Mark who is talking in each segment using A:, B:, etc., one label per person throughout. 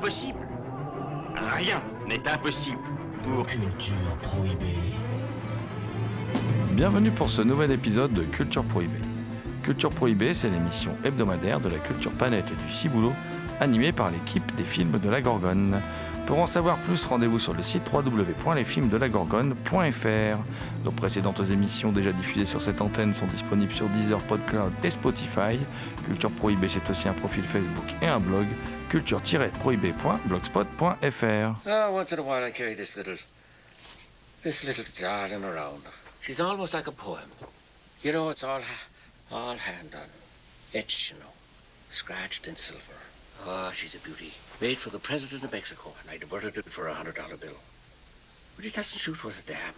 A: Impossible Rien n'est impossible pour...
B: Culture prohibée.
C: Bienvenue pour ce nouvel épisode de Culture Prohibée. Culture Prohibée, c'est l'émission hebdomadaire de la culture planète du Ciboulot, animée par l'équipe des films de la Gorgone. Pour en savoir plus, rendez-vous sur le site www.lesfilmsdelagorgone.fr. Nos précédentes émissions déjà diffusées sur cette antenne sont disponibles sur Deezer, PodCloud et Spotify. Culture Prohibée, c'est aussi un profil Facebook et un blog culture-prohibée.blogspot.fr.
D: Oh, once in a while I carry this little, this little darling around. She's almost like a poem. You know, it's all, all hand done, etched, you know, scratched in silver. Oh, she's a beauty. Made for the president of Mexico, and I diverted it for a hundred dollar bill. But it doesn't shoot worth a damn.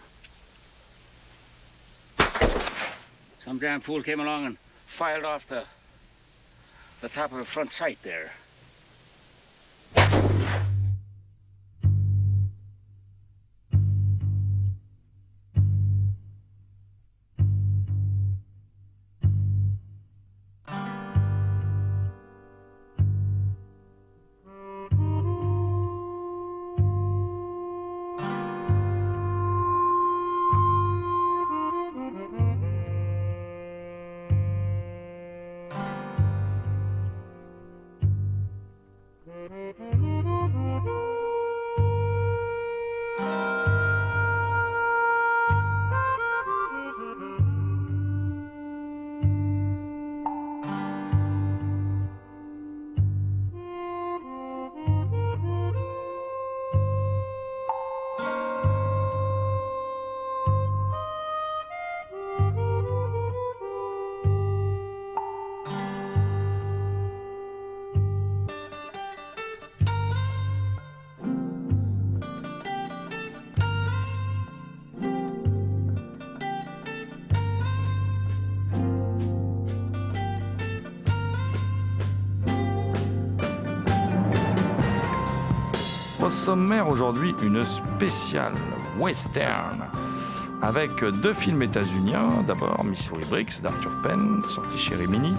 D: Some damn fool came along and filed off the, the top of the front sight there.
C: Sommaire aujourd'hui, une spéciale western avec deux films états-uniens. D'abord Missouri Bricks d'Arthur Penn, sorti chez Rimini.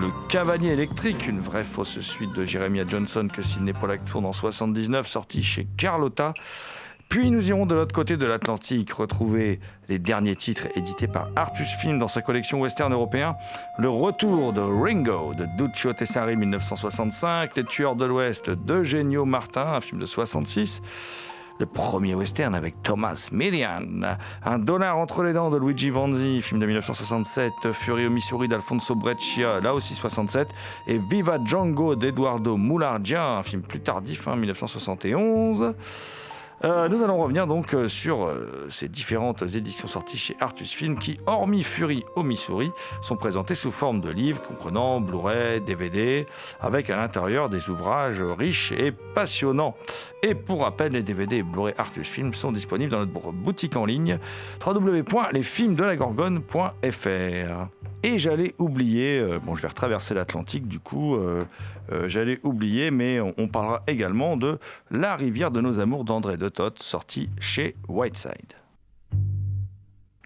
C: Le Cavalier électrique, une vraie fausse suite de Jeremiah Johnson que Sidney Pollack tourne en 79, sorti chez Carlotta. Puis nous irons de l'autre côté de l'Atlantique retrouver les derniers titres édités par Artus Film dans sa collection western européen. Le retour de Ringo de Duccio Tessari 1965, Les Tueurs de l'Ouest d'Eugenio Martin, un film de 66. Le premier western avec Thomas Millian, Un dollar entre les dents de Luigi Vanzi, film de 1967, Fury au Missouri d'Alfonso Breccia, là aussi 67, et Viva Django d'Eduardo Moulardia, un film plus tardif, hein, 1971. Euh, nous allons revenir donc euh, sur euh, ces différentes éditions sorties chez Artus Film qui, hormis Fury au Missouri, sont présentées sous forme de livres comprenant Blu-ray, DVD, avec à l'intérieur des ouvrages riches et passionnants. Et pour rappel, les DVD et Blu-ray Artus Film sont disponibles dans notre boutique en ligne www.lesfilmsdelagorgone.fr. Et j'allais oublier, bon je vais retraverser l'Atlantique du coup, euh, j'allais oublier, mais on, parlera également de La rivière de nos amours d'André de Toth, sorti chez Whiteside.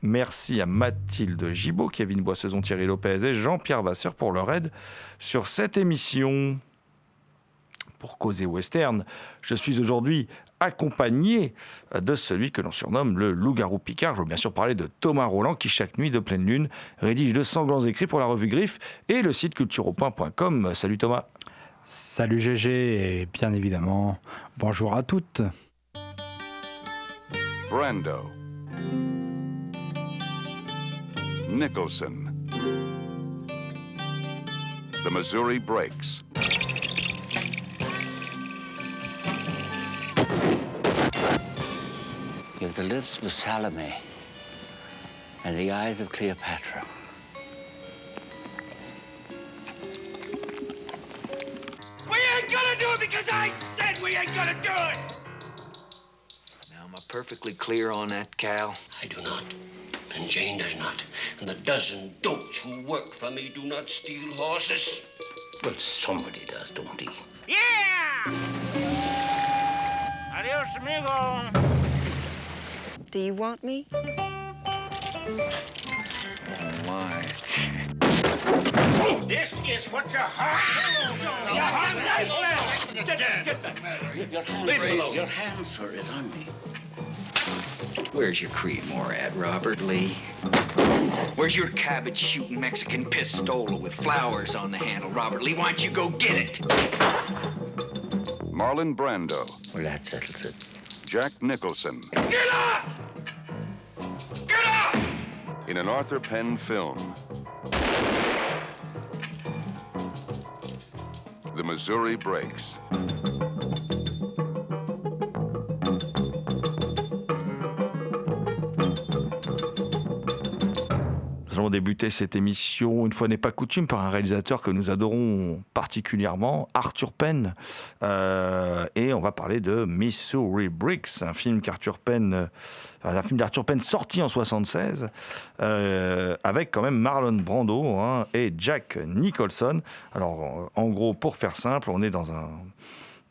C: Merci à Mathilde Gibaud, Kevin Boissezon, Thierry Lopez et Jean-Pierre Vasseur pour leur aide sur cette émission. Pour causer western, je suis aujourd'hui accompagné de celui que l'on surnomme le loup-garou Picard. Je veux bien sûr parler de Thomas Roland qui, chaque nuit de pleine lune, rédige de sanglants écrits pour la revue Griffe et le site cultureau.com. Salut Thomas.
E: Salut GG et bien évidemment, bonjour à toutes.
F: Brando. Nicholson. The Missouri Breaks.
D: If the lips were Salome, and the eyes of Cleopatra.
A: Do it because I said we ain't gonna do it!
G: Now, am I perfectly clear on that, Cal?
B: I do not. And Jane does not. And the dozen dopes who work for me do not steal horses. Well, somebody does, don't he?
A: Yeah! Adios, amigo!
H: Do you want me?
G: Oh, my.
A: This is what you hung! You hung that well! Get, get that!
B: Your hand, your hand, sir, is on me.
G: Where's your Creedmoor at, Robert Lee? Where's your cabbage shooting Mexican pistola with flowers on the handle, Robert Lee? Why don't you go get it?
F: Marlon Brando,
D: Well, that settles it.
F: Jack Nicholson
A: Get off! Get off!
F: in an Arthur Penn film. The Missouri Breaks.
C: Débuter cette émission, une fois n'est pas coutume, par un réalisateur que nous adorons particulièrement, Arthur Penn. Euh, et on va parler de Missouri Bricks, un film qu'Arthur Penn, euh, un film d'Arthur Penn sorti en 76, euh, avec quand même Marlon Brando hein, et Jack Nicholson. Alors, en gros, pour faire simple, on est dans un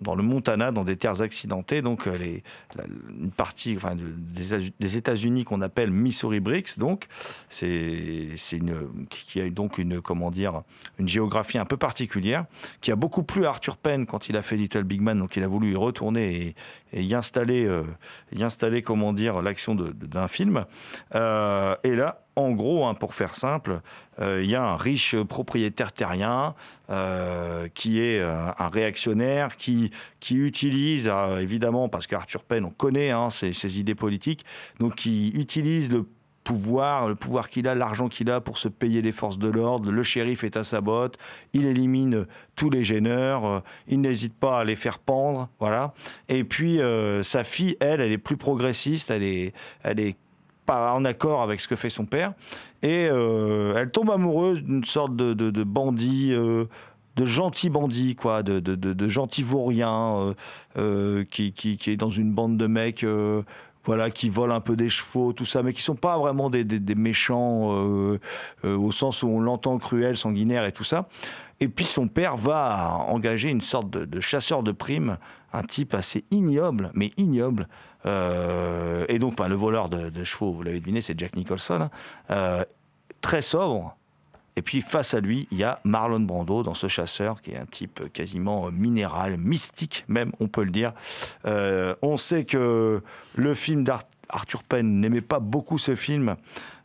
C: dans le Montana, dans des terres accidentées, donc euh, les, la- une partie des, États-Unis qu'on appelle Missouri Bricks. Donc, c'est une qui a donc une comment dire une géographie un peu particulière, qui a beaucoup plu à Arthur Penn quand il a fait Little Big Man. Donc, il a voulu y retourner et, y installer, euh, y installer comment dire l'action d'un film. Euh, et là, en gros, hein, pour faire simple, euh, il y a un riche propriétaire terrien euh, qui est euh, un réactionnaire qui, qui utilise, euh, évidemment, parce qu'Arthur Penn, on connaît hein, ses, idées politiques, donc qui utilise le pouvoir, le pouvoir qu'il a, l'argent qu'il a pour se payer les forces de l'ordre. Le shérif est à sa botte, il élimine tous les gêneurs, il n'hésite pas à les faire pendre, voilà. Et puis sa fille, elle, elle est plus progressiste, elle est, elle est pas en accord avec ce que fait son père. Et euh, elle tombe amoureuse d'une sorte de, bandit, euh, de gentil bandit, quoi, de, gentil vaurien, euh, qui, est dans une bande de mecs. voilà, qui volent un peu des chevaux, tout ça, mais qui sont pas vraiment des, des, méchants au sens où on l'entend cruel, sanguinaire et tout ça. Et puis son père va engager une sorte de chasseur de primes, un type assez ignoble, mais ignoble. Euh, et donc, le voleur de, chevaux, vous l'avez deviné, c'est Jack Nicholson, euh, très sobre. Et puis face à lui, il y a Marlon Brando dans ce chasseur, qui est un type quasiment minéral, mystique même, on peut le dire. Euh, on sait que le film d'Arthur Penn n'aimait pas beaucoup ce film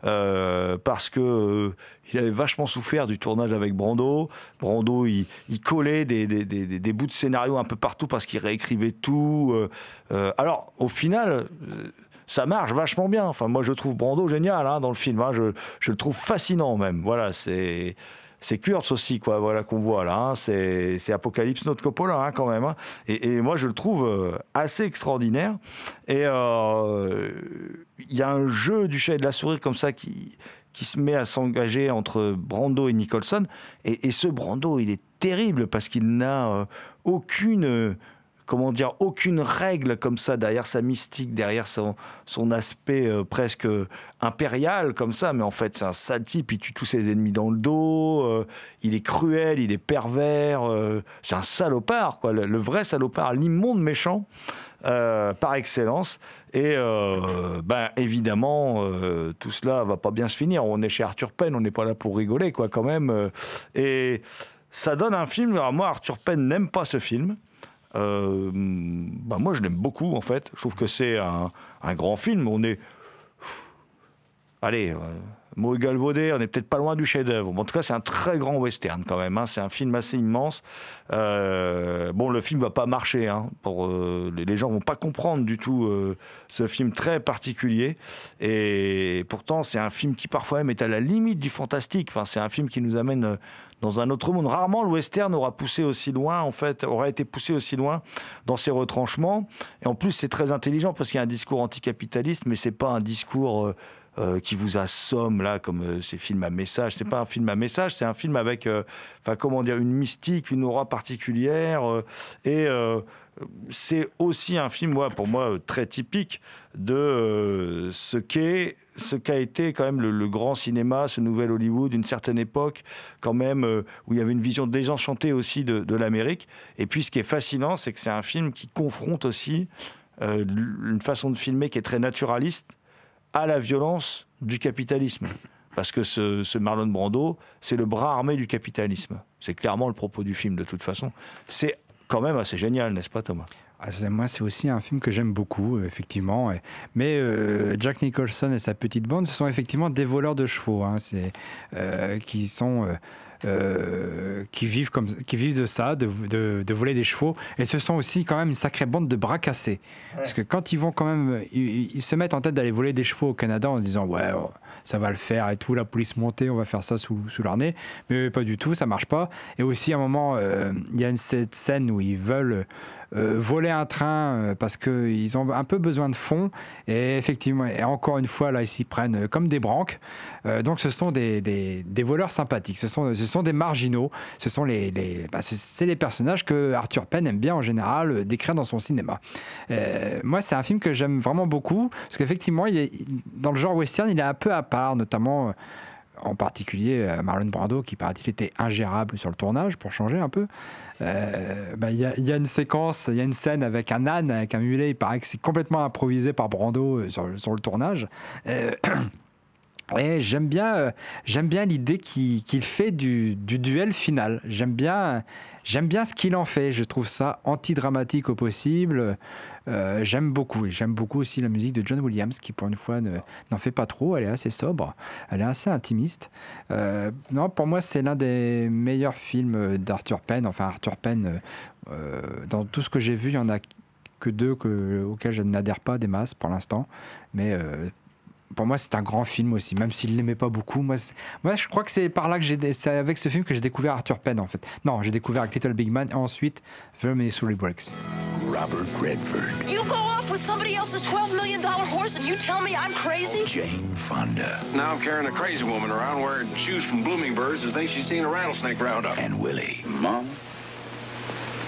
C: euh, parce que euh, il avait vachement souffert du tournage avec Brando. Brando, il, collait des, bouts de scénario un peu partout parce qu'il réécrivait tout. euh, alors, au final, ça marche vachement bien. Enfin, moi, je trouve Brando génial hein, dans le film. hein. Je, je le trouve fascinant même. Voilà, c'est. C'est Kurtz aussi, quoi, voilà, qu'on voit là. hein. C'est Apocalypse Not Coppola, hein, quand même. hein. Et, moi, je le trouve euh, assez extraordinaire. Et euh, il y a un jeu du chat et de la souris comme ça qui, qui se met à s'engager entre Brando et Nicholson. Et, et ce Brando, il est terrible parce qu'il n'a euh, aucune. Euh, comment dire, aucune règle comme ça derrière sa mystique, derrière son, son aspect euh, presque impérial comme ça, mais en fait c'est un sale type, il tue tous ses ennemis dans le dos, euh, il est cruel, il est pervers, euh, c'est un salopard, quoi, le, vrai salopard, l'immonde méchant. euh, par excellence et euh, ben évidemment euh, tout cela va pas bien se finir on est chez Arthur Penn on n'est pas là pour rigoler quoi quand même euh, et ça donne un film alors moi Arthur Penn n'aime pas ce film euh, bah moi, je l'aime beaucoup, en fait. Je trouve que c'est un, grand film. On est. Allez, euh, mot on n'est peut-être pas loin du chef-d'œuvre. En tout cas, c'est un très grand western quand même. hein. C'est un film assez immense. Euh, bon, le film va pas marcher. hein, euh, les, gens vont pas comprendre du tout euh, ce film très particulier. Et pourtant, c'est un film qui parfois même est à la limite du fantastique. Enfin, c'est un film qui nous amène dans un autre monde. Rarement le western aura poussé aussi loin, en fait, aura été poussé aussi loin dans ses retranchements. Et en plus, c'est très intelligent parce qu'il y a un discours anticapitaliste, mais c'est pas un discours euh, euh, qui vous assomme là, comme euh, ces films à message. C'est pas un film à message, c'est un film avec, enfin comment dire, une mystique, une aura particulière. et c'est aussi un film, moi, pour moi, très typique de ce qu'est, ce qu'a été quand même le, grand cinéma, ce nouvel Hollywood, d'une certaine époque, quand même, euh, où il y avait une vision désenchantée aussi de, de l'Amérique. Et puis, ce qui est fascinant, c'est que c'est un film qui confronte aussi euh, une façon de filmer qui est très naturaliste à la violence du capitalisme. Parce que ce, ce Marlon Brando, c'est le bras armé du capitalisme. C'est clairement le propos du film, de toute façon. C'est quand même assez génial, n'est-ce pas, Thomas?
E: Ah, moi, c'est aussi un film que j'aime beaucoup, effectivement. Mais euh, Jack Nicholson et sa petite bande, ce sont effectivement des voleurs de chevaux, hein, euh, qui sont. euh, qui vivent comme qui vivent de ça, de, de- de voler des chevaux, et ce sont aussi quand même une sacrée bande de bras cassés. Parce que quand ils vont quand même, ils, ils se mettent en tête d'aller voler des chevaux au Canada en se disant ouais oh, ça va le faire et tout, la police montée, on va faire ça sous, sous leur nez, mais pas du tout, ça marche pas. Et aussi à un moment, il y a une, cette scène où ils veulent voler un train euh, parce qu'ils ont un peu besoin de fonds. Et effectivement, et encore une fois, là, ils s'y prennent euh, comme des branques. Euh, donc, ce sont des, des- voleurs sympathiques. Ce sont, ce sont des marginaux. Ce sont les, les, bah, c'est- les personnages que Arthur Penn aime bien en général euh, décrire dans son cinéma. Euh, moi, c'est un film que j'aime vraiment beaucoup parce qu'effectivement, dans le genre western, il est un peu à part, notamment. En particulier euh, Marlon Brando, qui paraît-il était ingérable sur le tournage, pour changer un peu. Euh, bah, Il y, a- une séquence, il y a une scène avec un âne, avec un mulet, il paraît que c'est complètement improvisé par Brando euh, sur, le tournage. et j'aime bien, euh, bien l'idée qu'il fait du, du duel final. J'aime bien, bien ce qu'il en fait. Je trouve ça anti-dramatique au possible. Euh, j'aime beaucoup. J'aime beaucoup aussi la musique de John Williams, qui pour une fois ne- n'en fait pas trop. Elle est assez sobre, elle est assez intimiste. Euh, non, pour moi, c'est l'un des meilleurs films d'Arthur Penn. Enfin, Arthur Penn, dans tout ce que j'ai vu, il y en a que deux que, auxquels je n'adhère pas des masses pour l'instant. Mais pour moi, c'est un grand film aussi, même s'il ne l'aimait pas beaucoup. Moi, moi, je crois que c'est par là que j'ai, dé- c'est avec ce film que j'ai découvert Arthur Penn, en fait. Non, j'ai découvert avec Little Big Man et ensuite The Missouri Breaks.
I: Robert Redford,
J: You go off with somebody else's $12 million horse and you tell me I'm crazy?
I: Jane Fonda,
A: Now I'm carrying a crazy woman around wearing shoes from Blooming Birds who thinks she's seen a rattlesnake round up.
I: and Willie.
K: Mom,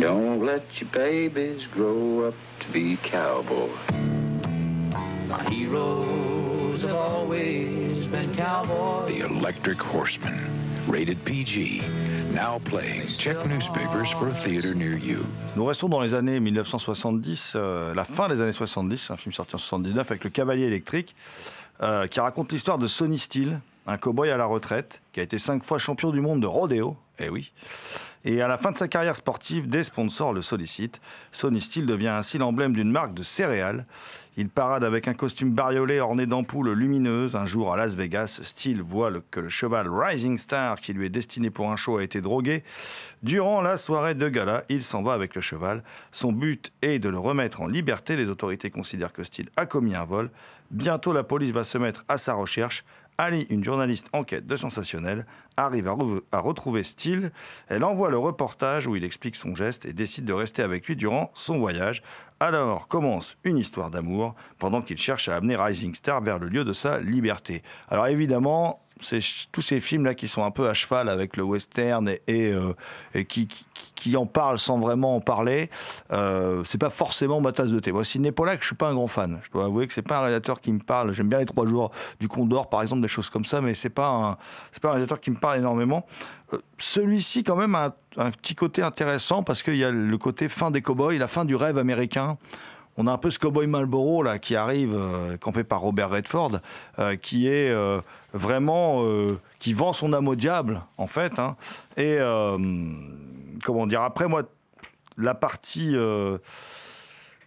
K: don't let your babies grow up to be cowboys.
I: My heroes have always been cowboys.
L: The Electric Horseman. Rated PG. Now playing. Check newspapers for a theater near you.
C: Nous restons dans les années 1970, euh, la fin des années 70, un film sorti en 79 avec Le Cavalier électrique, euh, qui raconte l'histoire de Sonny Steele, un cow-boy à la retraite, qui a été cinq fois champion du monde de rodéo, eh oui. Et à la fin de sa carrière sportive, des sponsors le sollicitent. Sonny Steele devient ainsi l'emblème d'une marque de céréales. Il parade avec un costume bariolé orné d'ampoules lumineuses. Un jour à Las Vegas, Steele voit que le cheval Rising Star, qui lui est destiné pour un show, a été drogué. Durant la soirée de gala, il s'en va avec le cheval. Son but est de le remettre en liberté. Les autorités considèrent que Steele a commis un vol. Bientôt, la police va se mettre à sa recherche. Ali, une journaliste en quête de sensationnel, arrive à, re- à retrouver Steele. Elle envoie le reportage où il explique son geste et décide de rester avec lui durant son voyage. Alors commence une histoire d'amour pendant qu'il cherche à amener Rising Star vers le lieu de sa liberté. Alors évidemment, c'est ch- tous ces films-là qui sont un peu à cheval avec le western et, euh, qui, en parlent sans vraiment en parler, euh, c'est pas forcément ma tasse de thé. Moi, Sidney Pollack, je suis pas un grand fan. Je dois avouer que c'est pas un réalisateur qui me parle. J'aime bien les trois jours du Condor, par exemple, des choses comme ça, mais c'est pas c'est pas un réalisateur qui me parle énormément. Euh, Celui-ci, quand même, a un, un petit côté intéressant parce qu'il y a le côté fin des cowboys, la fin du rêve américain. On a un peu ce cowboy Marlboro là qui arrive, euh, campé par Robert Redford, euh, qui est euh, vraiment euh, qui vend son âme au diable en fait. hein. Et euh, comment dire Après moi, la partie euh,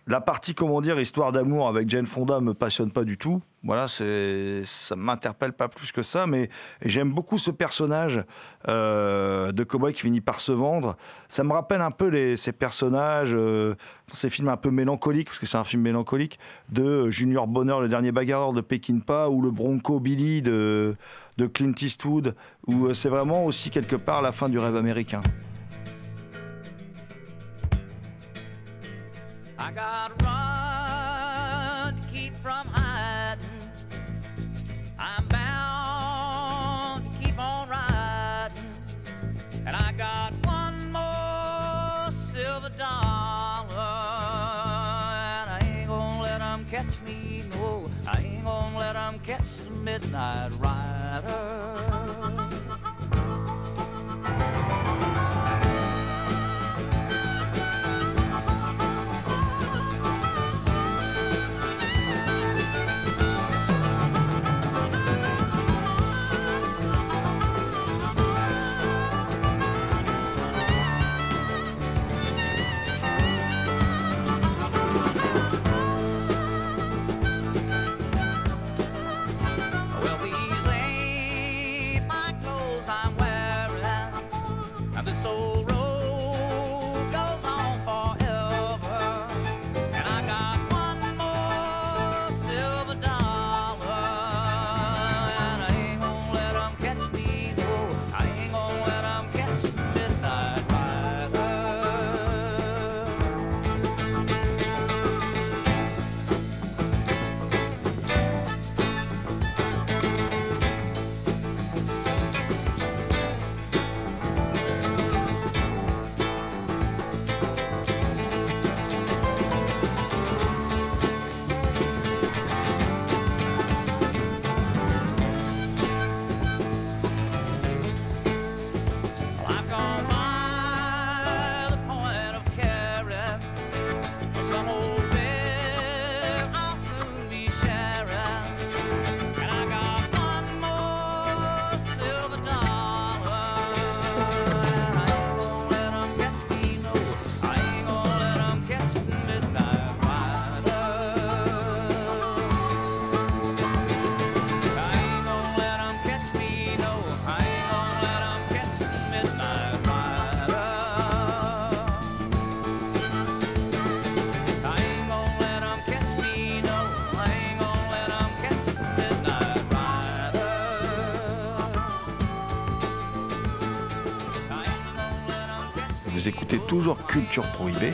C: la partie, comment dire, histoire d'amour avec Jane Fonda me passionne pas du tout. Voilà, c'est, ça m'interpelle pas plus que ça, mais j'aime beaucoup ce personnage euh, de cowboy qui finit par se vendre. Ça me rappelle un peu les, ces personnages euh, ces films un peu mélancoliques, parce que c'est un film mélancolique, de Junior Bonheur, le dernier bagarreur de Peckinpah, ou le Bronco Billy de, de Clint Eastwood, où euh, c'est vraiment aussi quelque part la fin du rêve américain.
M: I got run to keep from hiding.
I: I'm bound to keep on riding. And I got one more silver dollar. And I ain't gonna let them catch me, no. I ain't gonna let them catch the midnight rider.
C: Toujours Culture Prohibée.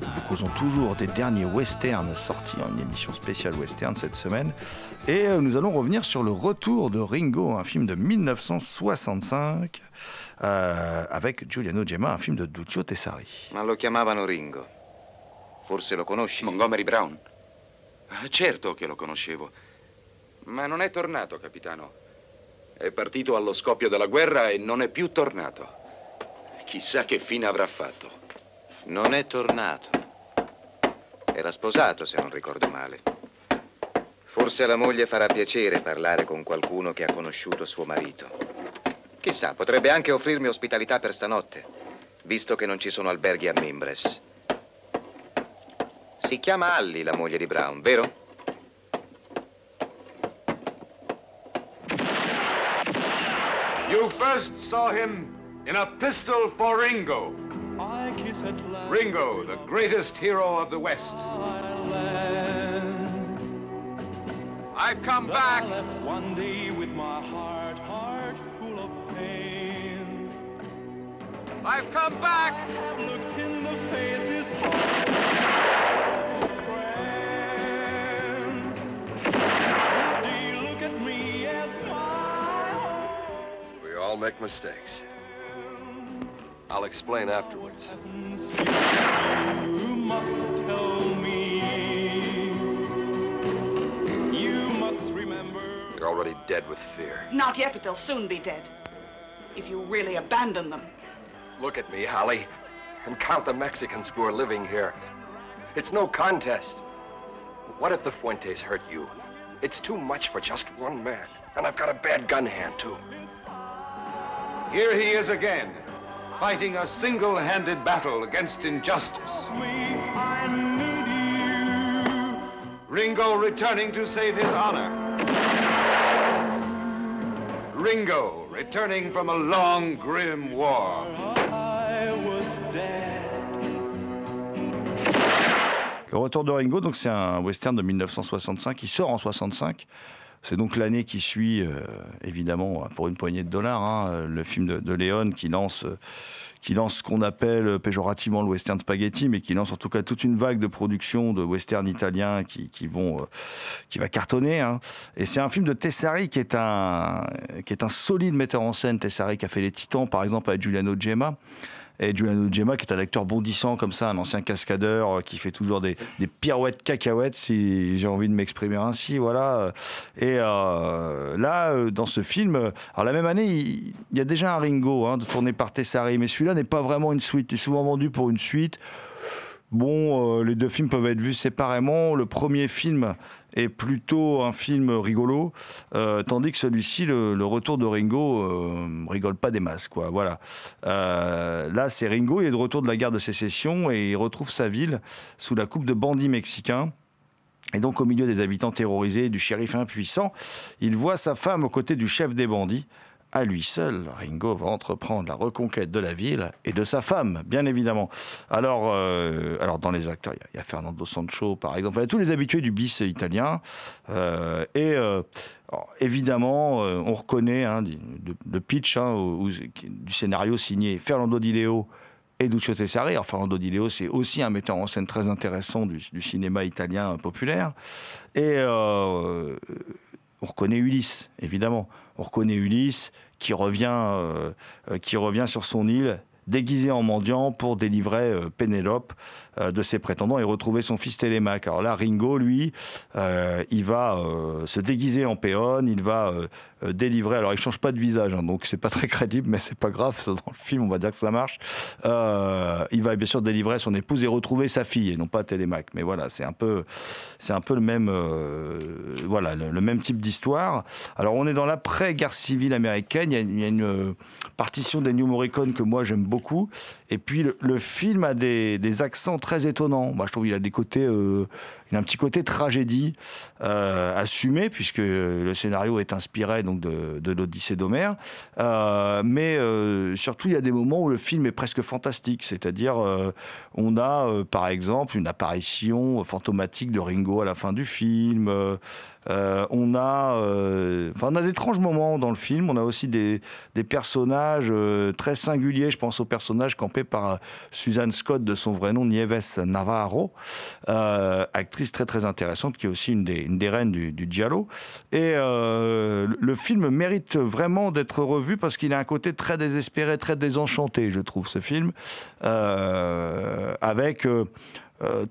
C: Nous vous causons toujours des derniers westerns sortis en une émission spéciale western cette semaine. Et euh, nous allons revenir sur le retour de Ringo, un film de 1965, euh, avec Giuliano Gemma, un film de Duccio Tessari.
M: Ma lo chiamavano Ringo. Forse lo conosci? Montgomery Brown. Certo che lo conoscevo. Ma non è tornato, capitano. È partito allo scoppio della guerra e non è più tornato. Chissà che fine avrà fatto.
K: Non è tornato. Era sposato, se non ricordo male. Forse alla moglie farà piacere parlare con qualcuno che ha conosciuto suo marito. Chissà, potrebbe anche offrirmi ospitalità per stanotte, visto che non ci sono alberghi a Mimbres. Si chiama Allie, la moglie di Brown, vero?
N: You first saw him in a pistol for Ringo. Ringo, the greatest hero of the West. I've come back.
O: One day with my heart, heart full of pain.
N: I've come back.
O: I've looked in the faces of friends. They look at me as my
P: We all make mistakes. I'll explain afterwards.
O: You must tell me. You must remember.
P: You're already dead with fear.
Q: Not yet, but they'll soon be dead. If you really abandon them.
P: Look at me, Holly, and count the Mexicans who are living here. It's no contest. What if the Fuentes hurt you? It's too much for just one man. And I've got a bad gun hand, too.
N: Here he is again, fighting a single-handed battle against injustice. Ringo returning to save his honor. Ringo returning from a long, grim war.
C: Le retour de Ringo, donc c'est un western de 1965 qui sort en 65. C'est donc l'année qui suit, euh, évidemment, pour une poignée de dollars, hein, le film de, de Léon qui lance, euh, qui lance ce qu'on appelle péjorativement le western spaghetti, mais qui lance en tout cas toute une vague de production de western italiens qui, qui vont, euh, qui va cartonner. hein. Et c'est un film de Tessari qui est un, qui est un solide metteur en scène. Tessari qui a fait Les Titans, par exemple, avec Giuliano Gemma. Et Giuliano Gemma, qui est un acteur bondissant comme ça, un ancien cascadeur euh, qui fait toujours des, pirouettes cacahuètes, si j'ai envie de m'exprimer ainsi, voilà. Et euh, là, euh, dans ce film, alors la même année, il, il y a déjà un Ringo, hein, de tourné par Tessari, mais celui-là n'est pas vraiment une suite. Il est souvent vendu pour une suite. Bon, euh, les deux films peuvent être vus séparément. Le premier film est plutôt un film rigolo, euh, tandis que celui-ci, le, retour de Ringo, euh, rigole pas des masses. Voilà. Là, c'est Ringo, il est de retour de la guerre de sécession et il retrouve sa ville sous la coupe de bandits mexicains. Et donc, au milieu des habitants terrorisés et du shérif impuissant, il voit sa femme aux côtés du chef des bandits. À lui seul, Ringo va entreprendre la reconquête de la ville et de sa femme, bien évidemment. Alors, euh, alors dans les acteurs, il y a- il Fernando Sancho, par exemple, Enfin, tous les habitués du bis italien. Euh, et euh, évidemment, on reconnaît hein, le, le pitch hein, du scénario signé Fernando Di Leo et Duccio Tessari. Alors, Fernando Di Leo, c'est aussi un metteur en scène très intéressant du, cinéma italien populaire. Et on reconnaît Ulysse, évidemment. On reconnaît Ulysse qui revient, euh, euh, qui revient sur son île déguisé en mendiant pour délivrer euh, Pénélope euh, de ses prétendants et retrouver son fils Télémaque. Alors là, Ringo, lui, euh, il va se déguiser en péonne, il va délivrer. Alors, il change pas de visage, hein, donc c'est pas très crédible, mais c'est pas grave. ça, Dans le film, on va dire que ça marche. Il va bien sûr délivrer son épouse et retrouver sa fille, et non pas Télémaque. Mais voilà, c'est un peu, c'est un peu le même, voilà, le, même type d'histoire. Alors, on est dans l'après-guerre civile américaine. Il y a, une partition d'Ennio Morricone que moi j'aime beaucoup. Et puis, le, film a des, des accents très étonnants. Moi, je trouve qu'il a des côtés, euh, il a un petit côté tragédie euh, assumé, puisque le scénario est inspiré donc de, l'Odyssée d'Homère. Euh, mais euh, surtout, il y a des moments où le film est presque fantastique. C'est-à-dire, on a par exemple une apparition fantomatique de Ringo à la fin du film. On a, enfin, on a d'étranges moments dans le film. On a aussi des, des personnages très singuliers. Je pense au personnage campé par Suzanne Scott de son vrai nom, Nieves Navarro, euh, très très intéressante qui est aussi une des, reines du, du giallo. Et euh, le- film mérite vraiment d'être revu parce qu'il a un côté très désespéré, très désenchanté, je trouve, ce film, Euh, avec euh,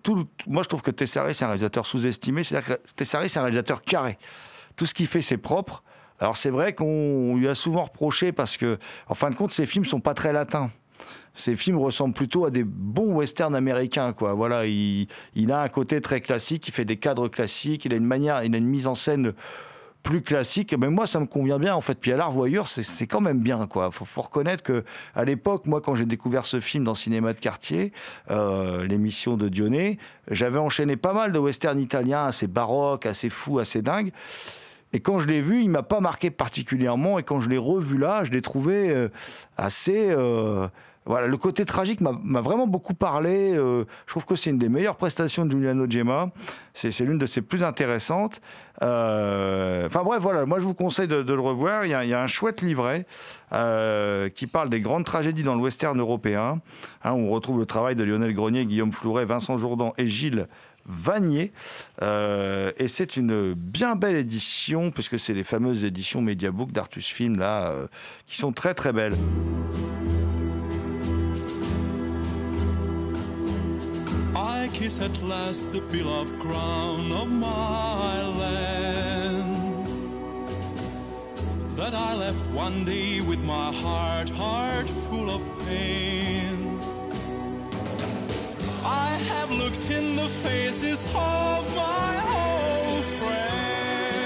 C: tout, moi, je trouve que Tessari, c'est un réalisateur sous-estimé. C'est-à-dire que Tessari, c'est un réalisateur carré. Tout ce qu'il fait, c'est propre. Alors, c'est vrai qu'on lui a souvent reproché parce que, en fin de compte, ses films sont pas très latins. Ces films ressemblent plutôt à des bons westerns américains, quoi. Voilà, il, a un côté très classique, il fait des cadres classiques, il a une manière, il a une mise en scène plus classique. Mais moi, ça me convient bien, en fait. Puis à la revoyure, c'est quand même bien, quoi. Faut, reconnaître que à l'époque, moi, quand j'ai découvert ce film dans Cinéma de quartier, euh, l'émission de Dionnet, j'avais enchaîné pas mal de westerns italiens assez baroques, assez fous, assez dingues. Et quand je l'ai vu, il m'a pas marqué particulièrement. Et quand je l'ai revu là, je l'ai trouvé euh, assez. euh, voilà, le côté tragique m'a vraiment beaucoup parlé. euh, je trouve que c'est une des meilleures prestations de Giuliano Gemma. C'est l'une de ses plus intéressantes. Euh, Enfin bref, voilà, moi je vous conseille de, le revoir. Il y, a, un chouette livret euh, qui parle des grandes tragédies dans le western européen. Hein, on retrouve le travail de Lionel Grenier, Guillaume Flouret, Vincent Jourdan et Gilles Vanier. Et c'est une bien belle édition, puisque c'est les fameuses éditions Mediabook d'Artus Film, là, qui sont très très belles.
O: Kiss at last the beloved crown of my land that I left one day with my heart, heart full of pain. I have looked in the faces of my old friends,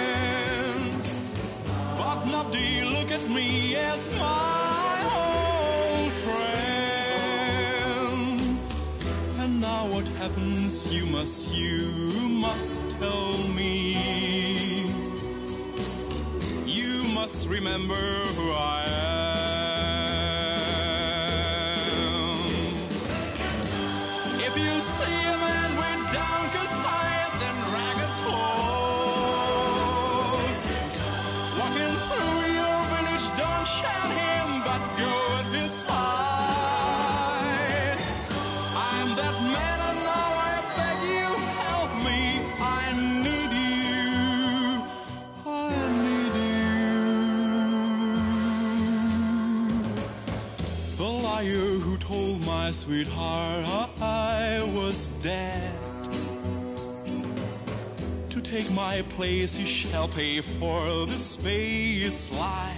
O: but not do you look at me as my happens, you must, you must tell me. You must remember who I my place, you shall pay for the space line.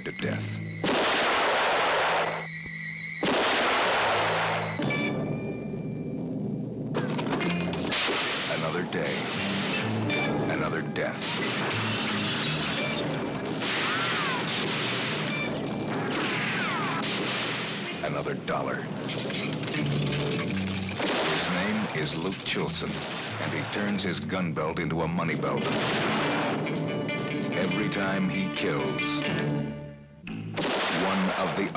L: Compared to death. Another day. Another death. Another dollar. His name is Luke Chilson, and he turns his gun belt into a money belt. Every time he kills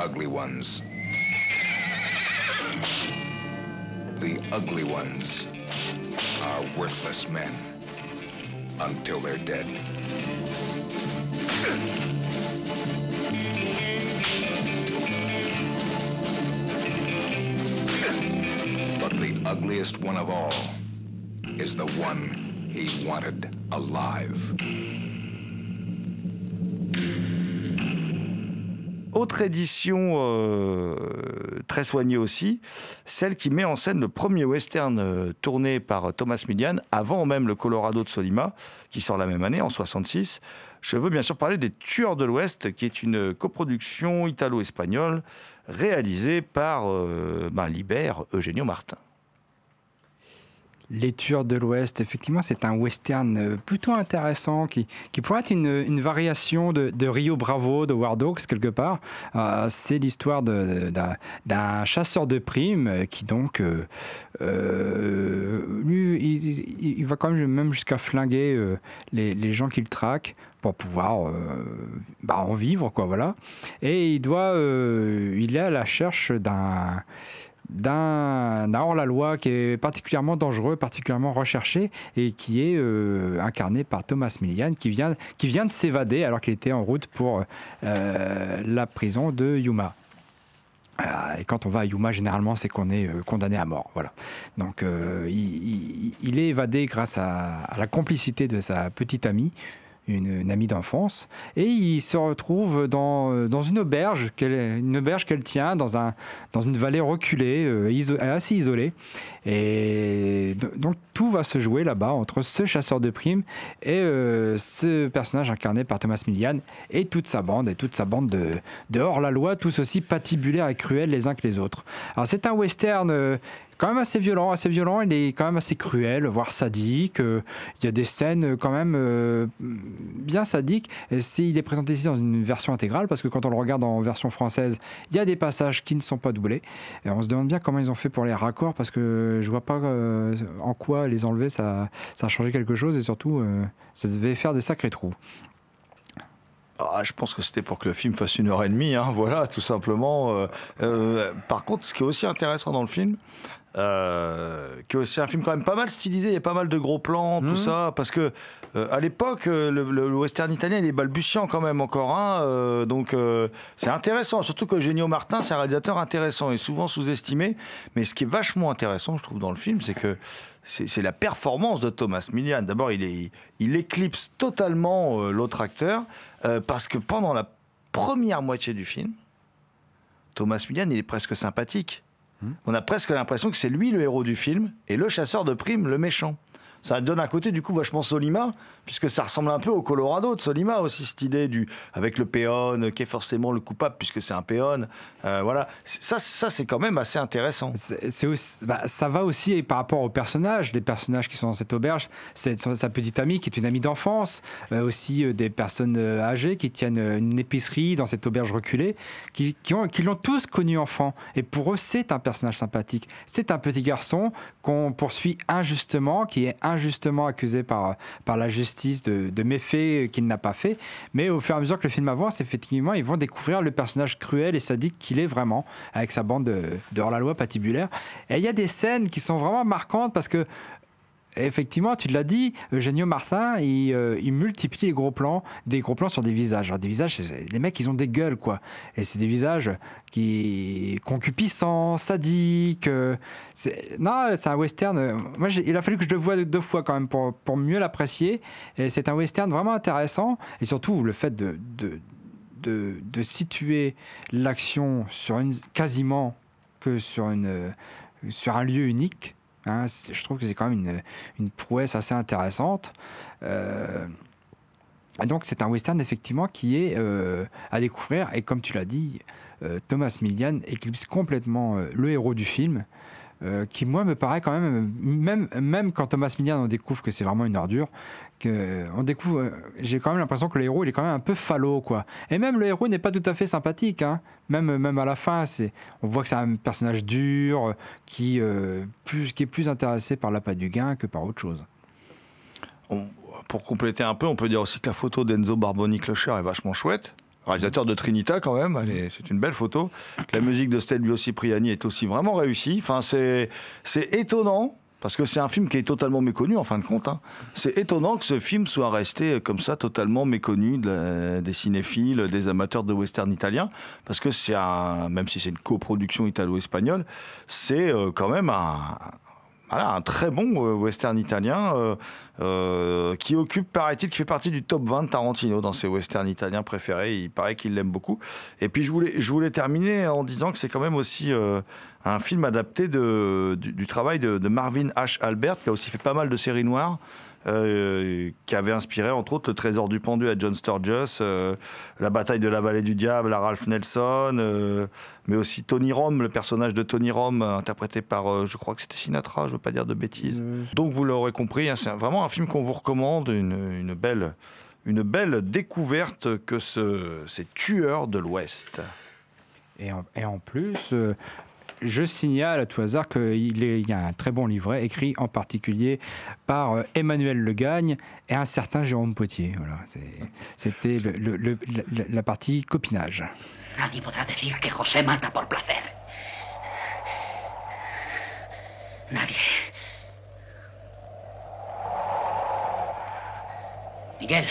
L: ugly ones. The ugly ones are worthless men until they're dead. But the ugliest one of all is the one he wanted alive.
C: Autre édition euh, très soignée aussi, celle qui met en scène le premier western euh, tourné par Thomas Millian, avant même le Colorado de Solima, qui sort la même année, en 66. Je veux bien sûr parler des Tueurs de l'Ouest, qui est une coproduction italo-espagnole réalisée par euh, ben, Eugenio Martin.
E: Les de l'Ouest, effectivement, c'est un western euh, plutôt intéressant qui, qui pourrait être une, une variation de, Rio Bravo de War Dogs, quelque part. Euh, c'est l'histoire d'un chasseur de primes euh, qui, donc, il, va quand même jusqu'à flinguer les, les gens qu'il traque pour pouvoir bah, en vivre, quoi, voilà. Et il doit, il est à la recherche d'un d'un hors-la-loi qui est particulièrement dangereux, particulièrement recherché et qui est euh, incarné par Thomas Millian qui vient, qui vient de s'évader alors qu'il était en route pour euh, la prison de Yuma. Euh, Et quand on va à Yuma, généralement, c'est qu'on est euh, condamné à mort. Voilà. Donc, il, est évadé grâce à la complicité de sa petite amie, une, amie d'enfance, et il se retrouve dans, dans une auberge, qu'elle, tient dans, un, dans une vallée reculée, euh, assez isolée. Et do- donc tout va se jouer là-bas entre ce chasseur de primes et euh, ce personnage incarné par Thomas Millian et toute sa bande, et toute sa bande de, de hors-la-loi, tous aussi patibulaires et cruels les uns que les autres. Alors c'est un western euh, quand même assez violent, assez violent, il est quand même assez cruel, voire sadique. Euh, Il y a des scènes euh, quand même euh, bien sadiques. Et c'est- il est présenté ici dans une version intégrale, parce que quand on le regarde en version française, il y a des passages qui ne sont pas doublés. Et on se demande bien comment ils ont fait pour les raccords, parce que je vois pas en quoi les enlever, ça, a changé quelque chose, et surtout, ça devait faire des sacrés trous.
C: Ah, je pense que c'était pour que le film fasse une heure et demie, hein, voilà, tout simplement. Par contre, ce qui est aussi intéressant dans le film, euh, qui est aussi un film quand même pas mal stylisé, il y a pas mal de gros plans, tout ça, parce que euh, à l'époque, euh, le, western italien, il est balbutiant quand même encore, hein, euh, donc c'est intéressant, surtout que Genio Martin, c'est un réalisateur intéressant et souvent sous-estimé, mais ce qui est vachement intéressant, je trouve, dans le film, c'est que c'est c'est la performance de Thomas Millian. D'abord, il, est, il éclipse totalement l'autre acteur, parce que pendant la première moitié du film, Thomas Millian, il est presque sympathique. On a presque l'impression que c'est lui le héros du film et le chasseur de primes le méchant. Ça donne un côté du coup vachement Solima, puisque ça ressemble un peu au Colorado de Solima aussi, cette idée du avec le péon qui est forcément le coupable puisque c'est un péon. Euh, voilà, ça, ça c'est quand même assez intéressant.
E: Bah, ça va aussi par rapport aux personnages, les personnages qui sont dans cette auberge, c'est sa petite amie qui est une amie d'enfance, euh, aussi euh, des personnes âgées qui tiennent une épicerie dans cette auberge reculée, qui, qui l'ont tous connu enfant. Et pour eux, c'est un personnage sympathique. C'est un petit garçon qu'on poursuit injustement, qui est injustement accusé par, par la justice de, méfaits qu'il n'a pas fait. Mais au fur et à mesure que le film avance, effectivement, ils vont découvrir le personnage cruel et sadique qu'il est vraiment, avec sa bande de, de hors-la-loi patibulaire. Et il y a des scènes qui sont vraiment marquantes parce que Effectivement, tu l'as dit, Eugenio Martin, il, euh, il multiplie les gros plans, des gros plans sur des visages. Alors, des visages, les mecs, ils ont des gueules, quoi. Et c'est des visages qui concupiscents, sadiques. euh, non, c'est un western. euh, Moi, il a fallu que je le voie deux fois quand même pour, pour mieux l'apprécier. Et c'est un western vraiment intéressant. Et surtout, le fait de, de, de, de situer l'action sur une quasiment que sur une sur un lieu unique. Hein, je trouve que c'est quand même une, une prouesse assez intéressante. Euh, donc c'est un western effectivement qui est euh, à découvrir et comme tu l'as dit, euh, Thomas Millian éclipse complètement le héros du film. qui moi me paraît quand même, même, même quand Thomas Millian on découvre que c'est vraiment une ordure, que on découvre, euh, j'ai quand même l'impression que le héros il est quand même un peu falot quoi. Et même le héros n'est pas tout à fait sympathique, hein. même, même à la fin, c'est, on voit que c'est un personnage dur, euh, qui, euh, plus, qui est plus intéressé par l'appât du gain que par autre chose.
C: Pour compléter un peu, on peut dire aussi que la photo d'Enzo Barboni-Clocher est vachement chouette. Réalisateur de Trinita quand même, c'est une belle photo. La musique de Stelvio Cipriani est aussi vraiment réussie. Enfin, c'est étonnant, parce que c'est un film qui est totalement méconnu en fin de compte. hein. C'est étonnant que ce film soit resté comme ça, totalement méconnu des cinéphiles, des amateurs de western italien, parce que c'est un, même si c'est une coproduction italo-espagnole, c'est euh, quand même un, voilà, un très bon euh, western italien euh, euh, qui occupe, paraît-il, qui fait partie du top 20 de Tarantino dans ses westerns italiens préférés. Il paraît qu'il l'aime beaucoup. Et puis je voulais, terminer en disant que c'est quand même aussi un film adapté du, travail de Marvin H. Albert, qui a aussi fait pas mal de séries noires. Euh, qui avait inspiré entre autres le trésor du pendu à John Sturges, euh, la bataille de la vallée du diable à Ralph Nelson, euh, mais aussi Tony Rome, le personnage de Tony Rome interprété par, je crois que c'était Sinatra, je veux pas dire de bêtises. Donc vous l'aurez compris, hein, c'est vraiment un film qu'on vous recommande, une, une belle, une belle découverte que ce, ces tueurs de l'Ouest.
E: Et en, et en plus, euh, je signale à tout hasard qu'il y a un très bon livret écrit en particulier par euh, Emmanuel Le Gagne et un certain Jérôme Potier. Voilà, c'était le- la, partie copinage.
R: Nadie podrá decir que José. Nadie. Miguel.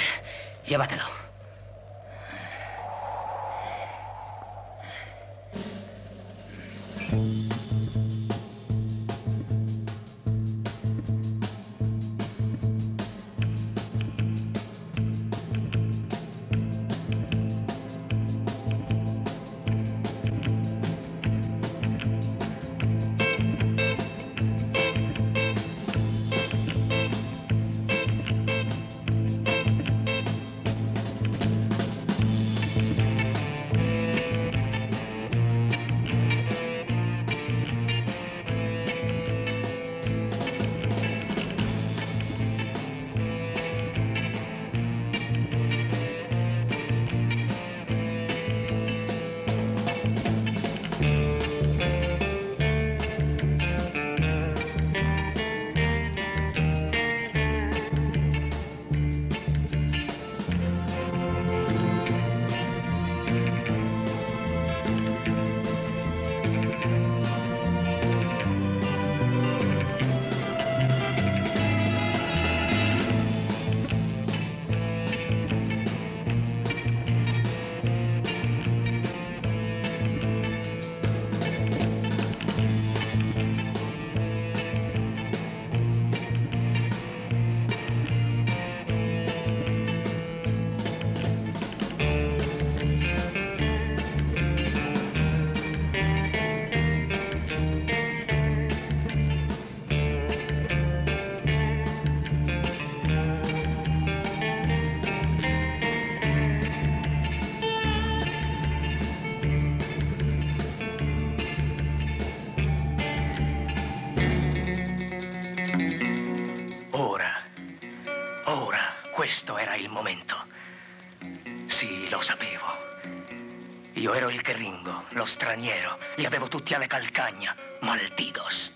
S: Li avevo tutti alle calcagna. Malditos.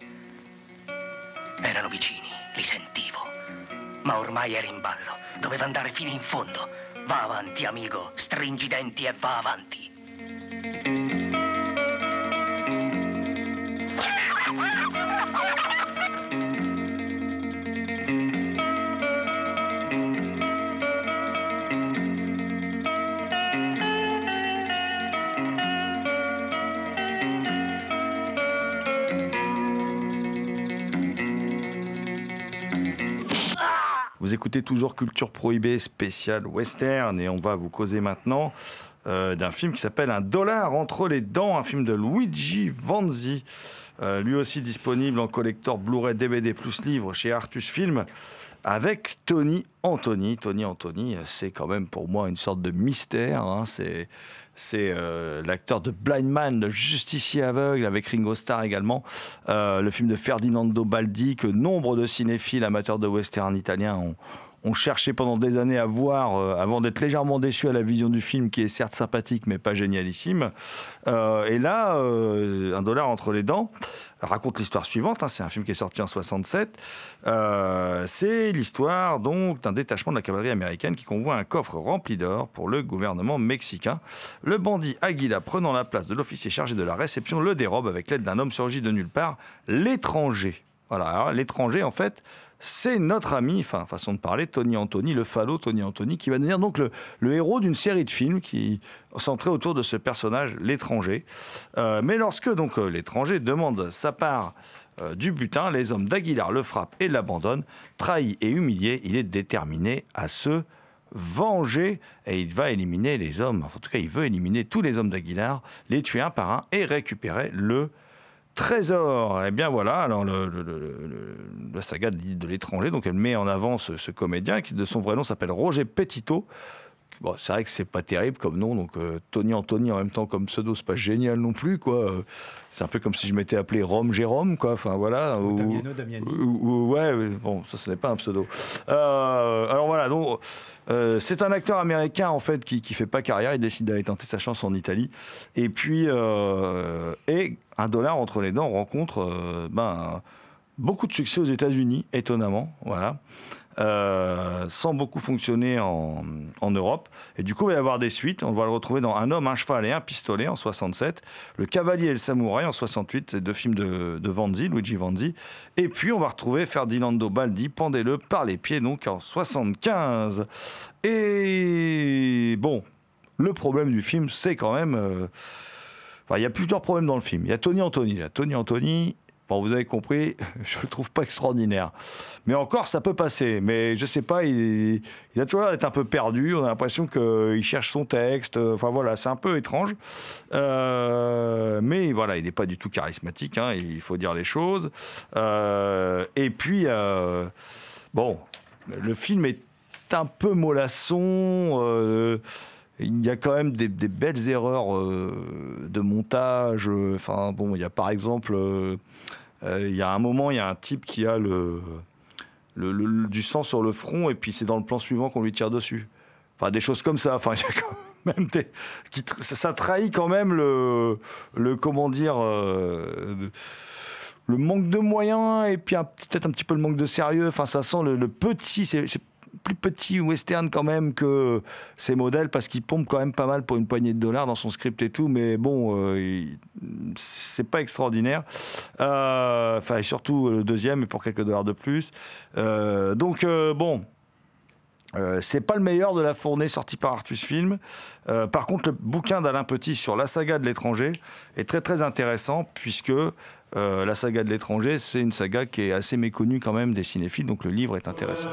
S: Erano vicini, li sentivo. Ma ormai era in ballo. Doveva andare fino in fondo. Va avanti, amico. Stringi i denti e va avanti.
C: Vous écoutez toujours Culture Prohibée spéciale western et on va vous causer maintenant euh, d'un film qui s'appelle Un dollar entre les dents, un film de Luigi Vanzi, euh, lui aussi disponible en collector Blu-ray DVD plus livre chez Artus Film avec Tony Anthony. Tony Anthony, c'est quand même pour moi une sorte de mystère. hein. C'est c'est euh, l'acteur de Blind Man, le justicier aveugle, avec Ringo Starr également. Euh, le film de Ferdinando Baldi, que nombre de cinéphiles amateurs de western italiens ont, ont cherché pendant des années à voir, euh, avant d'être légèrement déçus à la vision du film, qui est certes sympathique, mais pas génialissime. Euh, et là, euh, Un dollar entre les dents raconte l'histoire suivante. hein. c'est un film qui est sorti en 67. Euh, c'est l'histoire donc d'un détachement de la cavalerie américaine qui convoie un coffre rempli d'or pour le gouvernement mexicain. Le bandit Aguila, prenant la place de l'officier chargé de la réception, le dérobe avec l'aide d'un homme surgi de nulle part, l'étranger. Voilà, l'étranger, en fait, c'est notre ami, enfin, façon de parler, Tony Anthony, le falot Tony Anthony, qui va devenir donc le, héros d'une série de films qui centré autour de ce personnage, l'étranger. Euh, mais lorsque donc euh, l'étranger demande sa part euh, du butin, les hommes d'Aguilar le frappent et l'abandonnent. Trahi et humilié, il est déterminé à se venger et il va éliminer les hommes, en tout cas il veut éliminer tous les hommes d'Aguilar, les tuer un par un et récupérer le trésor. Et bien voilà, alors la saga de, de l'étranger, donc elle met en avant ce, ce comédien qui de son vrai nom s'appelle Roger Petito. Bon, c'est vrai que c'est pas terrible comme nom, donc euh, Tony Anthony en même temps comme pseudo, c'est pas génial non plus, quoi. Euh, C'est un peu comme si je m'étais appelé Rome Jérôme, quoi. Enfin voilà. Ou,
E: Damiano Damiani.
C: ou- ou- ouais, bon, ça ce n'est pas un pseudo. Euh, alors voilà, donc euh, c'est un acteur américain en fait qui qui fait pas carrière, il décide d'aller tenter sa chance en Italie, et puis et un dollar entre les dents rencontre ben beaucoup de succès aux États-Unis, étonnamment, voilà. Euh, sans beaucoup fonctionner en, Europe. Et du coup, il va y avoir des suites. On va le retrouver dans Un homme, un cheval et un pistolet en 67, Le cavalier et le samouraï en 68, c'est deux films de, de Vanzi, Luigi Vanzi. Et puis, on va retrouver Ferdinando Baldi, Pendez-le par les pieds, donc en 75. Et bon, le problème du film, c'est quand même. euh, Enfin, il y a plusieurs problèmes dans le film. Il y a Tony Anthony. Là. Tony Anthony, bon, vous avez compris, je le trouve pas extraordinaire. Mais encore, ça peut passer. Mais je sais pas, il, il a toujours l'air d'être un peu perdu. On a l'impression qu'il cherche son texte. Enfin voilà, c'est un peu étrange. Euh, mais voilà, il n'est pas du tout charismatique. hein, il faut dire les choses. Euh, et puis, euh, bon, le film est un peu mollasson. Il y a quand même des, belles erreurs euh, de montage. euh, Enfin, bon, il y a par exemple, euh, il y a un moment, il y a un type qui a le, le- du sang sur le front et puis c'est dans le plan suivant qu'on lui tire dessus. Enfin, des choses comme ça. Enfin, il y a quand même des- qui ça, trahit quand même le, le comment dire. le manque de moyens et puis peut-être un petit peu le manque de sérieux. Enfin, ça sent le, petit, c'est plus petit western quand même que ces modèles parce qu'il pompe quand même pas mal pour une poignée de dollars dans son script et tout, mais bon, euh, c'est pas extraordinaire. Euh, Enfin, et surtout le deuxième, et pour quelques dollars de plus. Euh, donc, euh, bon. Euh, c'est pas le meilleur de la fournée sortie par Artus Film. Euh, par contre, le bouquin d'Alain Petit sur la saga de l'étranger est très très intéressant puisque euh, la saga de l'étranger, c'est une saga qui est assez méconnue quand même des cinéphiles, donc le livre est intéressant.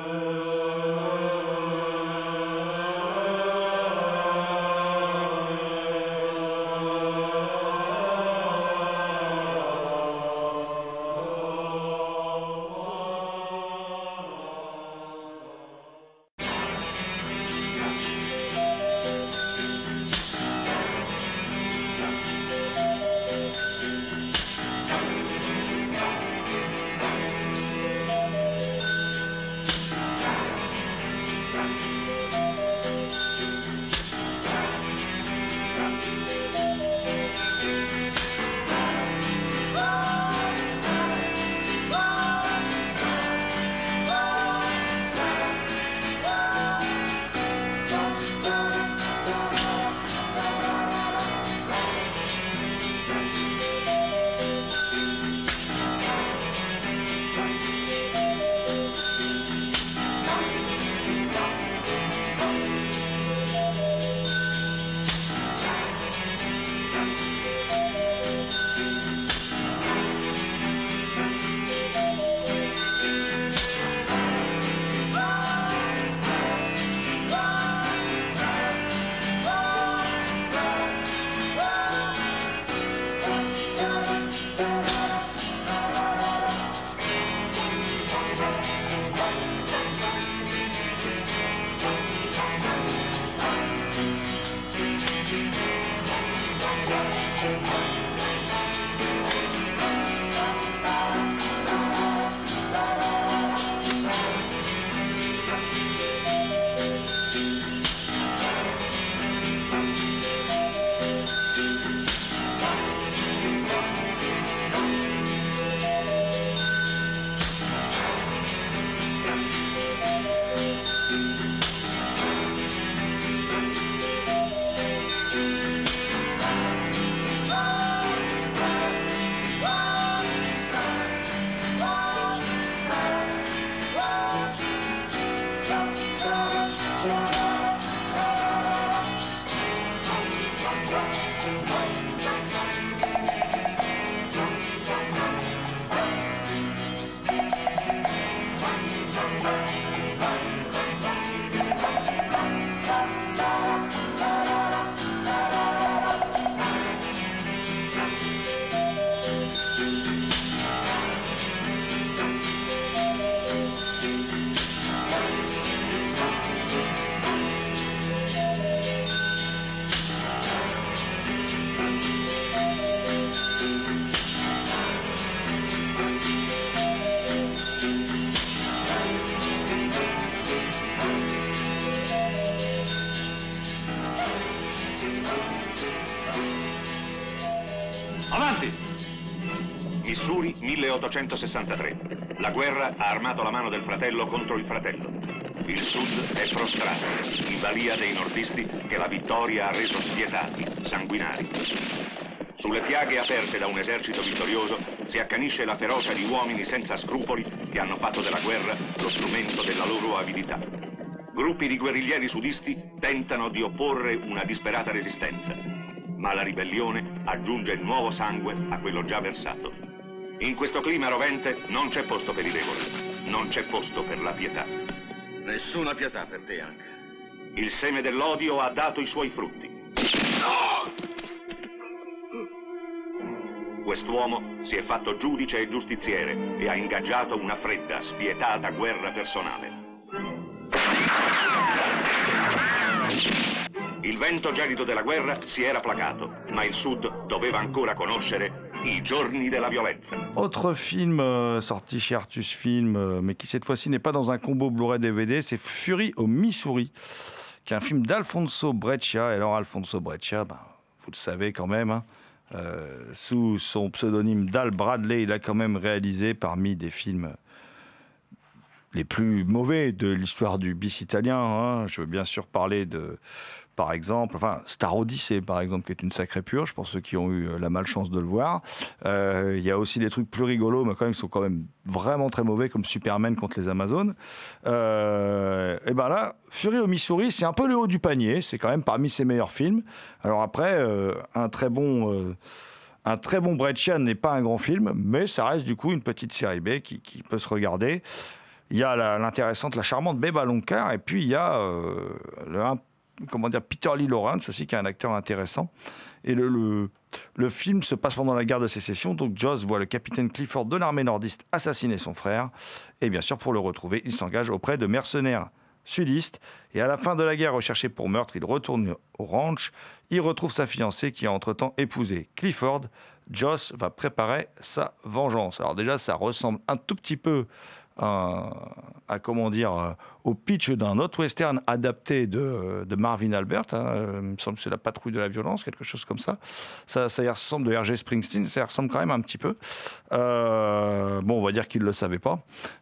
N: 1863. La guerra ha armato la mano del fratello contro il fratello. Il sud è prostrato, in balia dei nordisti che la vittoria ha reso spietati, sanguinari. Sulle piaghe aperte da un esercito vittorioso si accanisce la ferocia di uomini senza scrupoli che hanno fatto della guerra lo strumento della loro avidità. Gruppi di guerriglieri sudisti tentano di opporre una disperata resistenza, ma la ribellione aggiunge nuovo sangue a quello già versato. In questo clima rovente non c'è posto per i deboli, non c'è posto per la pietà.
D: Nessuna pietà per te, anche.
N: Il seme dell'odio ha dato i suoi frutti. Quest'uomo si è fatto giudice e giustiziere e ha ingaggiato una fredda, spietata guerra personale. Il vento gelido della guerra si era placato, ma il Sud doveva ancora conoscere
C: Autre film euh, sorti chez Artus Film, euh, mais qui cette fois-ci n'est pas dans un combo Blu-ray DVD, c'est Fury au Missouri, qui est un film d'Alfonso Breccia. Et alors Alfonso Breccia, ben, vous le savez quand même, hein, euh, sous son pseudonyme d'Al Bradley, il a quand même réalisé parmi des films les plus mauvais de l'histoire du bis italien. hein. Je veux bien sûr parler de, par exemple, enfin Star Odyssey, par exemple, qui est une sacrée purge pour ceux qui ont eu euh, la malchance de le voir. Euh, Il y a aussi des trucs plus rigolos, mais quand même, qui sont quand même vraiment très mauvais, comme Superman contre les Amazones. Euh, et ben là, Fury au Missouri, c'est un peu le haut du panier. C'est quand même parmi ses meilleurs films. Alors après, un très bon. un très bon n'est pas un grand film, mais ça reste du coup une petite série B qui, peut se regarder. Il y a l'intéressante, la charmante Beba Loncar, et puis il y a le, comment dire, Peter Lee Lawrence aussi, qui est un acteur intéressant. Et le, film se passe pendant la guerre de sécession, donc Joss voit le capitaine Clifford de l'armée nordiste assassiner son frère, et bien sûr pour le retrouver, il s'engage auprès de mercenaires sudistes, et à la fin de la guerre recherché pour meurtre, il retourne au ranch, il retrouve sa fiancée qui a entre-temps épousé Clifford, Joss va préparer sa vengeance. Alors déjà, ça ressemble un tout petit peu à, à, comment dire, euh, au pitch d'un autre western adapté de, de Marvin Albert. hein. Euh, Il me semble que c'est La patrouille de la violence, quelque chose comme ça. Ça, y ressemble de R.G. Springsteen, ça y ressemble quand même un petit peu. Euh, bon, on va dire qu'il ne le savait pas.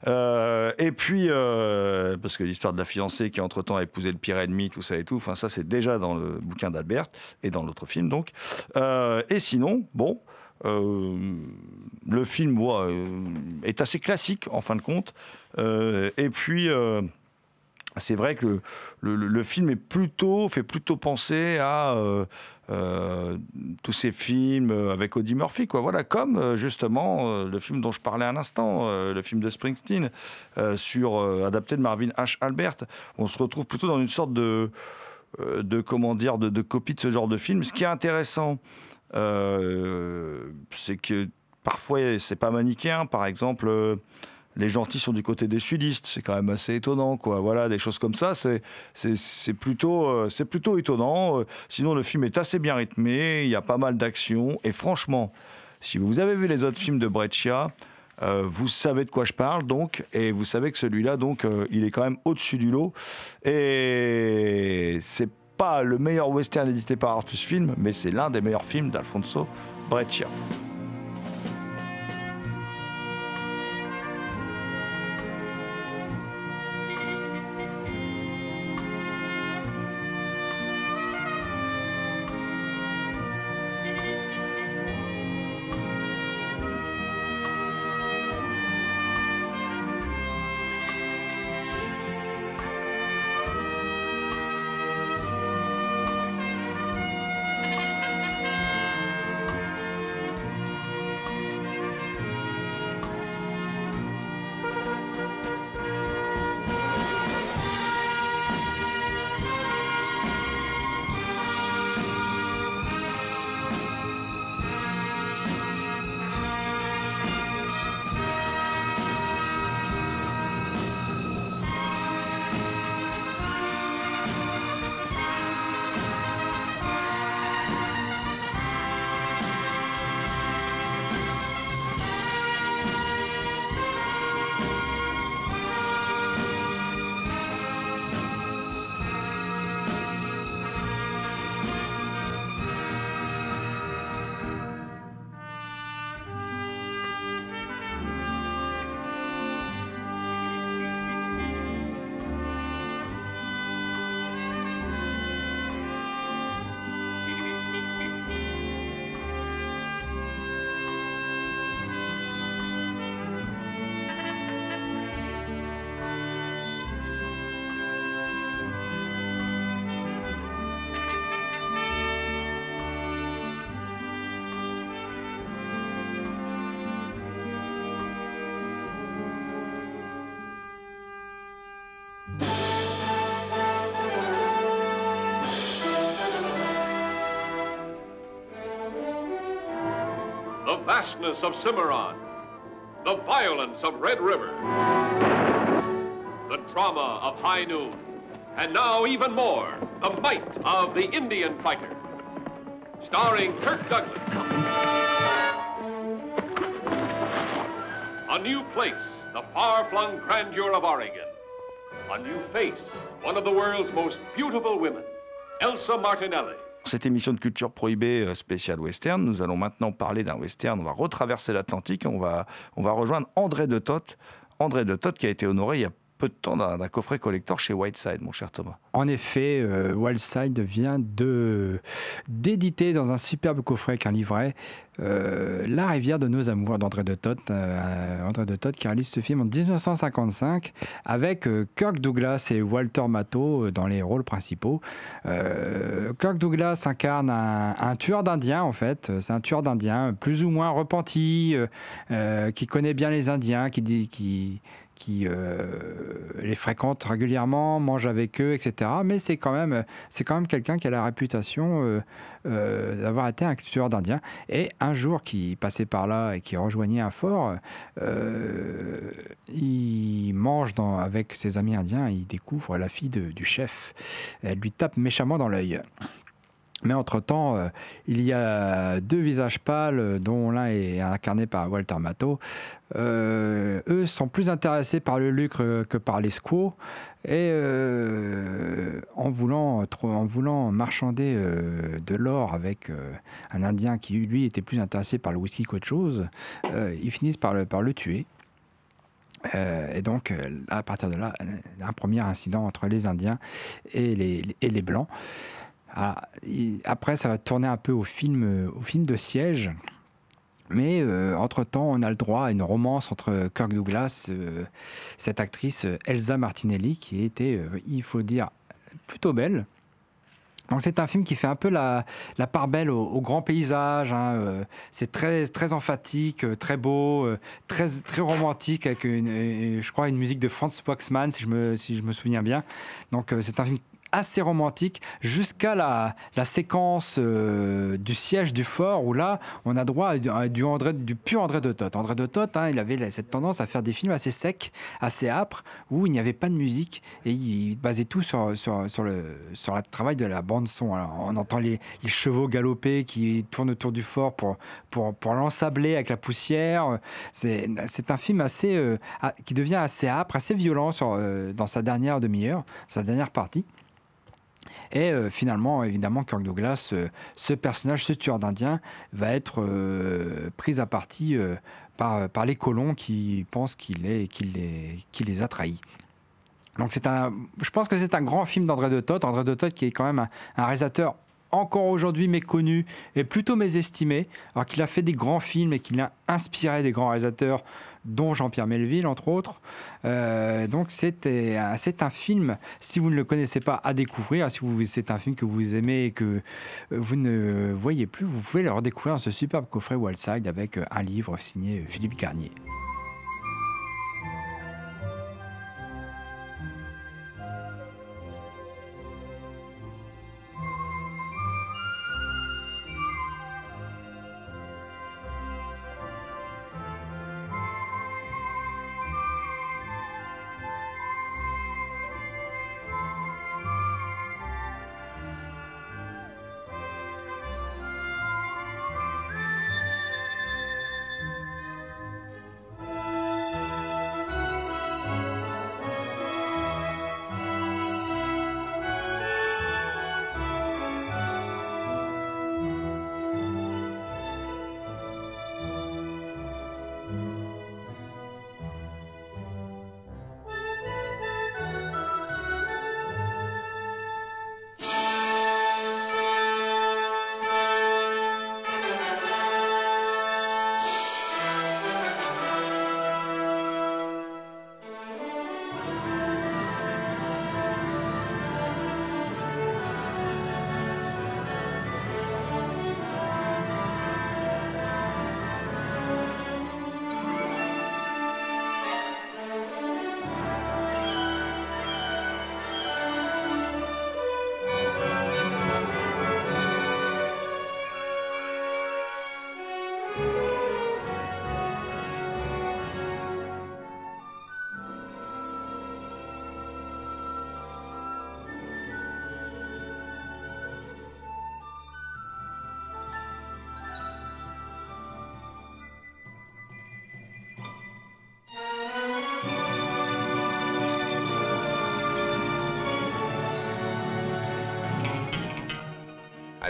C: Euh, et puis, euh, parce que l'histoire de la fiancée qui entre-temps a épousé le pire ennemi, tout ça et tout, ça c'est déjà dans le bouquin d'Albert et dans l'autre film donc. Euh, et sinon, bon, euh, le film ouais, euh, est assez classique en fin de compte. Euh, et puis. c'est vrai que le, film est plutôt, fait plutôt penser à tous ces films avec Audie Murphy. Voilà, comme justement le film dont je parlais un instant, euh, le film de Springsteen, sur adapté de Marvin H. Albert. On se retrouve plutôt dans une sorte de, de comment dire, de, copie de ce genre de film. Ce qui est intéressant, c'est que parfois c'est pas manichéen. Par exemple. euh, les gentils sont du côté des sudistes, c'est quand même assez étonnant, quoi. Voilà, des choses comme ça, c'est c'est plutôt euh, c'est plutôt étonnant. Euh, Sinon, le film est assez bien rythmé, il y a pas mal d'action et franchement, si vous avez vu les autres films de Breccia, euh, vous savez de quoi je parle, donc, et vous savez que celui-là, donc, euh, il est quand même au-dessus du lot. Et c'est pas le meilleur western édité par Artus Film, mais c'est l'un des meilleurs films d'Alfonso Breccia.
T: Vastness of Cimarron, the violence of Red River, the drama of High Noon, and now even more, the might of the Indian fighter. Starring Kirk Douglas. A new place, the far-flung grandeur of Oregon. A new face, one of the world's most beautiful women, Elsa Martinelli.
C: Cette émission de culture prohibée euh, spéciale western, nous allons maintenant parler d'un western. On va retraverser l'Atlantique on va, on va rejoindre André de Toth. André de Toth qui a été honoré il y a peu de temps d'un coffret collector chez Whiteside, mon cher Thomas.
E: En effet, euh, Wildside vient de d'éditer dans un superbe coffret avec un livret euh, La rivière de nos amours d'André de Toth. euh, André de Toth qui réalise ce film en 1955 avec euh, Kirk Douglas et Walter Matthau dans les rôles principaux. Kirk Douglas incarne un, un tueur d'Indiens en fait. C'est un tueur d'Indiens plus ou moins repenti, qui connaît bien les Indiens, qui dit qui qui euh, les fréquente régulièrement, mange avec eux, etc. Mais c'est quand même, c'est quand même quelqu'un qui a la réputation euh, euh, d'avoir été un tueur d'Indiens. Et un jour, qui passait par là et qui rejoignait un fort, il mange avec ses amis indiens, il découvre la fille du chef. Elle lui tape méchamment dans l'œil. Mais entre-temps, euh, il y a deux visages pâles, dont l'un est incarné par Walter Matthau. Euh, eux sont plus intéressés par le lucre que par les squaws. Et euh, en, voulant, en voulant marchander euh, de l'or avec un Indien qui, lui, était plus intéressé par le whisky qu'autre chose, ils finissent par le, par le tuer. Et donc, à partir de là, un premier incident entre les Indiens et les, et les Blancs. Ah, après, ça va tourner un peu au film, euh, au film de siège. Mais euh, entre-temps, on a le droit à une romance entre Kirk Douglas, euh, cette actrice euh, Elsa Martinelli, qui était, il faut dire, plutôt belle. Donc c'est un film qui fait un peu la, part belle au, au grand paysage. hein, c'est très, très emphatique, très beau, très, très romantique, avec une, je crois une musique de Franz Waxman, si je me, si je me souviens bien. Donc c'est un film assez romantique jusqu'à la, séquence euh, du siège du fort où là on a droit à du, André, du pur André de Toth. André de Toth, hein, il avait cette tendance à faire des films assez secs, assez âpres, où il n'y avait pas de musique et il basait tout sur, sur, le, travail de la bande son. Alors, on entend les, chevaux galoper qui tournent autour du fort pour, pour, pour l'ensabler avec la poussière. C'est un film assez, euh, qui devient assez âpre, assez violent sur, euh, dans sa dernière demi-heure, sa dernière partie. Et euh, finalement, évidemment, Kirk Douglas, euh, ce personnage, ce tueur d'Indiens, va être euh, pris à partie par, les colons qui pensent qu'il est- les, a trahis. Donc un, je pense que c'est un grand film d'André de Toth. André de qui est quand même un réalisateur encore aujourd'hui méconnu et plutôt mésestimé, alors qu'il a fait des grands films et qu'il a inspiré des grands réalisateurs, dont Jean-Pierre Melville, entre autres. Euh, donc un- c'est un film, si vous ne le connaissez pas, à découvrir. Si c'est un film que vous aimez et que euh, vous ne voyez plus, vous pouvez le redécouvrir dans ce superbe coffret Wildside avec euh, un livre signé Philippe Garnier.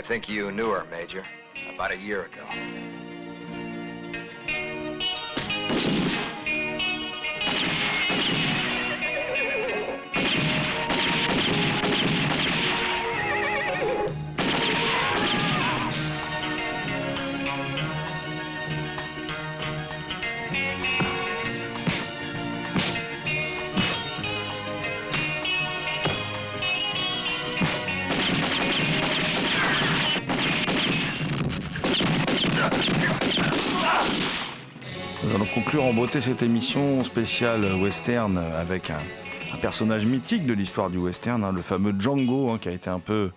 K: I think you knew her, Major, about a year ago.
C: Conclure en beauté cette émission spéciale western avec un, personnage mythique de l'histoire du western, hein, le fameux Django, hein, qui a été un peu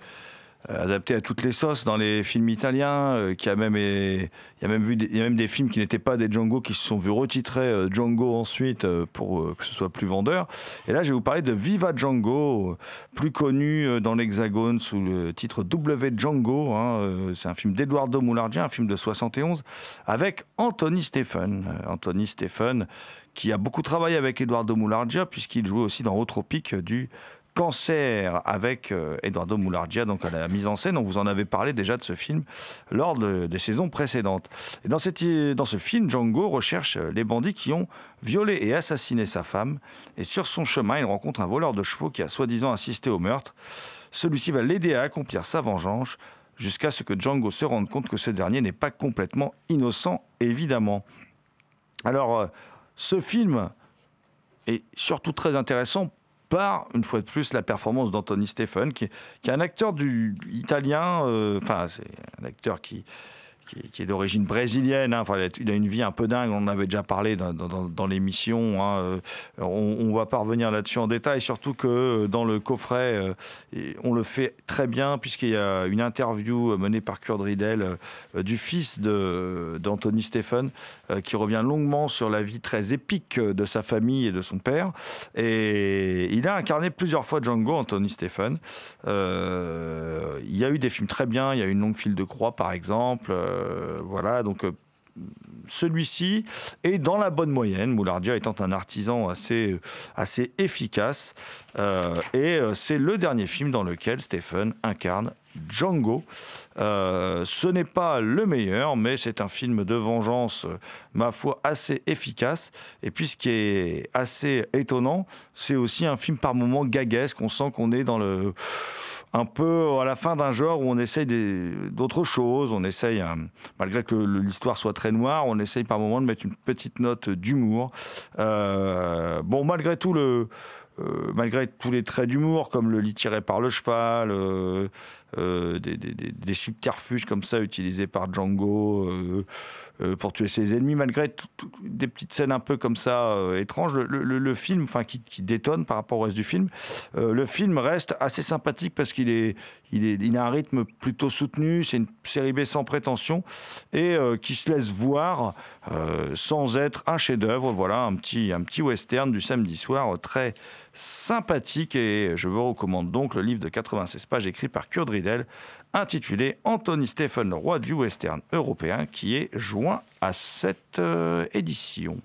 C: adapté à toutes les sauces dans les films italiens, euh, qui a même, il y a même vu, des- il y a même des films qui n'étaient pas des Django qui se sont vus retitrer euh, Django ensuite euh, pour euh, que ce soit plus vendeur. Et là, je vais vous parler de Viva Django, euh, plus connu euh, dans l'Hexagone sous le titre W Django. hein, euh, C'est un film d'Eduardo Moulardia, un film de 71, avec Anthony Stephen. Euh, Anthony Stephen, qui a beaucoup travaillé avec Eduardo Moulardia, puisqu'il jouait aussi dans Retropique du Cancer avec euh, Eduardo Moulardia, donc à la mise en scène. On vous en avait parlé déjà de ce film lors de- des saisons précédentes. Et dans, cette- dans ce film, Django recherche euh, les bandits qui ont violé et assassiné sa femme. Et sur son chemin, il rencontre un voleur de chevaux qui a soi-disant assisté au meurtre. Celui-ci va l'aider à accomplir sa vengeance jusqu'à ce que Django se rende compte que ce dernier n'est pas complètement innocent, évidemment. Alors, euh, ce film est surtout très intéressant par, une fois de plus, la performance d'Anthony Stephen, qui est, un acteur du, italien, euh, enfin, c'est un acteur qui, qui, est- d'origine brésilienne. hein. Enfin, il a- une vie un peu dingue, on en avait déjà parlé dans, l'émission. hein. Euh, On, on va pas revenir là-dessus en détail, surtout que euh, dans le coffret, euh, on le fait très bien, puisqu'il y a une interview menée par Kurt Riedel du fils d'Anthony Stephen, qui revient longuement sur la vie très épique de sa famille et de son père. Et il a incarné plusieurs fois Django, Anthony Stephen. Il y a eu des films très bien, il y a eu une longue file de croix, par exemple. Euh, voilà, donc. euh, celui-ci est dans la bonne moyenne, Moulardia étant un artisan assez, assez efficace. Euh, et euh, c'est le dernier film dans lequel Stephen incarne Django. Euh, ce n'est pas le meilleur, mais c'est un film de vengeance, euh, ma foi, assez efficace. Et puis ce qui est assez étonnant, c'est aussi un film par moments gaguesque. On sent qu'on est dans le un peu à la fin d'un genre où on essaye d'autres choses, on essaye, euh, malgré que l'histoire soit très noire, on essaye par moments de mettre une petite note d'humour. Bon, malgré tout, le, malgré tous les traits d'humour, comme le lit tiré par le cheval, des, des- des- subterfuges comme ça utilisés par Django euh, euh, pour tuer ses ennemis, malgré des petites scènes un peu comme ça euh, étranges, le, film, enfin qui, détonne par rapport au reste du film, euh, le film reste assez sympathique parce qu'il est, il a un rythme plutôt soutenu, c'est une série B sans prétention et euh, qui se laisse voir euh, sans être un chef-d'œuvre. Voilà un petit, un petit western du samedi soir euh, très sympathique et je vous recommande donc le livre de 96 pages écrit par Kurt Riedel intitulé Anthony Stephen, le roi du western européen qui est joint à cette euh, édition.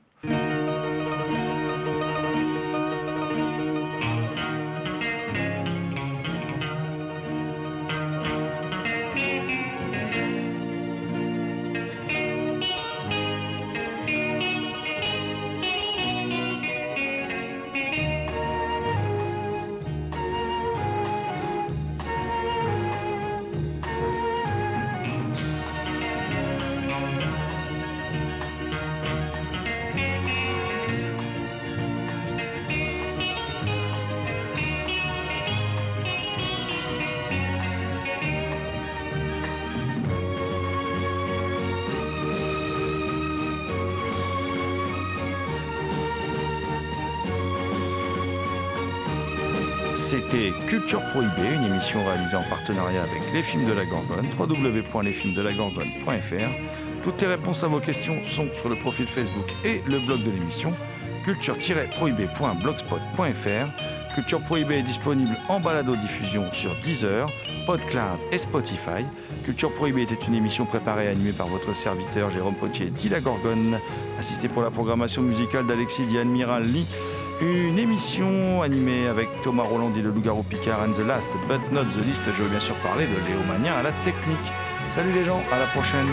C: C'était Culture Prohibée, une émission réalisée en partenariat avec Les Films de la Gorgone, www.lesfilmsdelagorgone.fr. Toutes les réponses à vos questions sont sur le profil Facebook et le blog de l'émission, culture-prohibée.blogspot.fr. Culture Prohibée est disponible en balado-diffusion sur Deezer, PodCloud et Spotify. Culture Prohibée était une émission préparée et animée par votre serviteur Jérôme Potier, dit la Gorgone, assisté pour la programmation musicale d'Alexis Di Admiral Lee Une émission animée avec Thomas Roland dit le loup-garou Picard and the Last but not the least. Je veux bien sûr parler de Léo Magnin à la technique. Salut les gens, à la prochaine.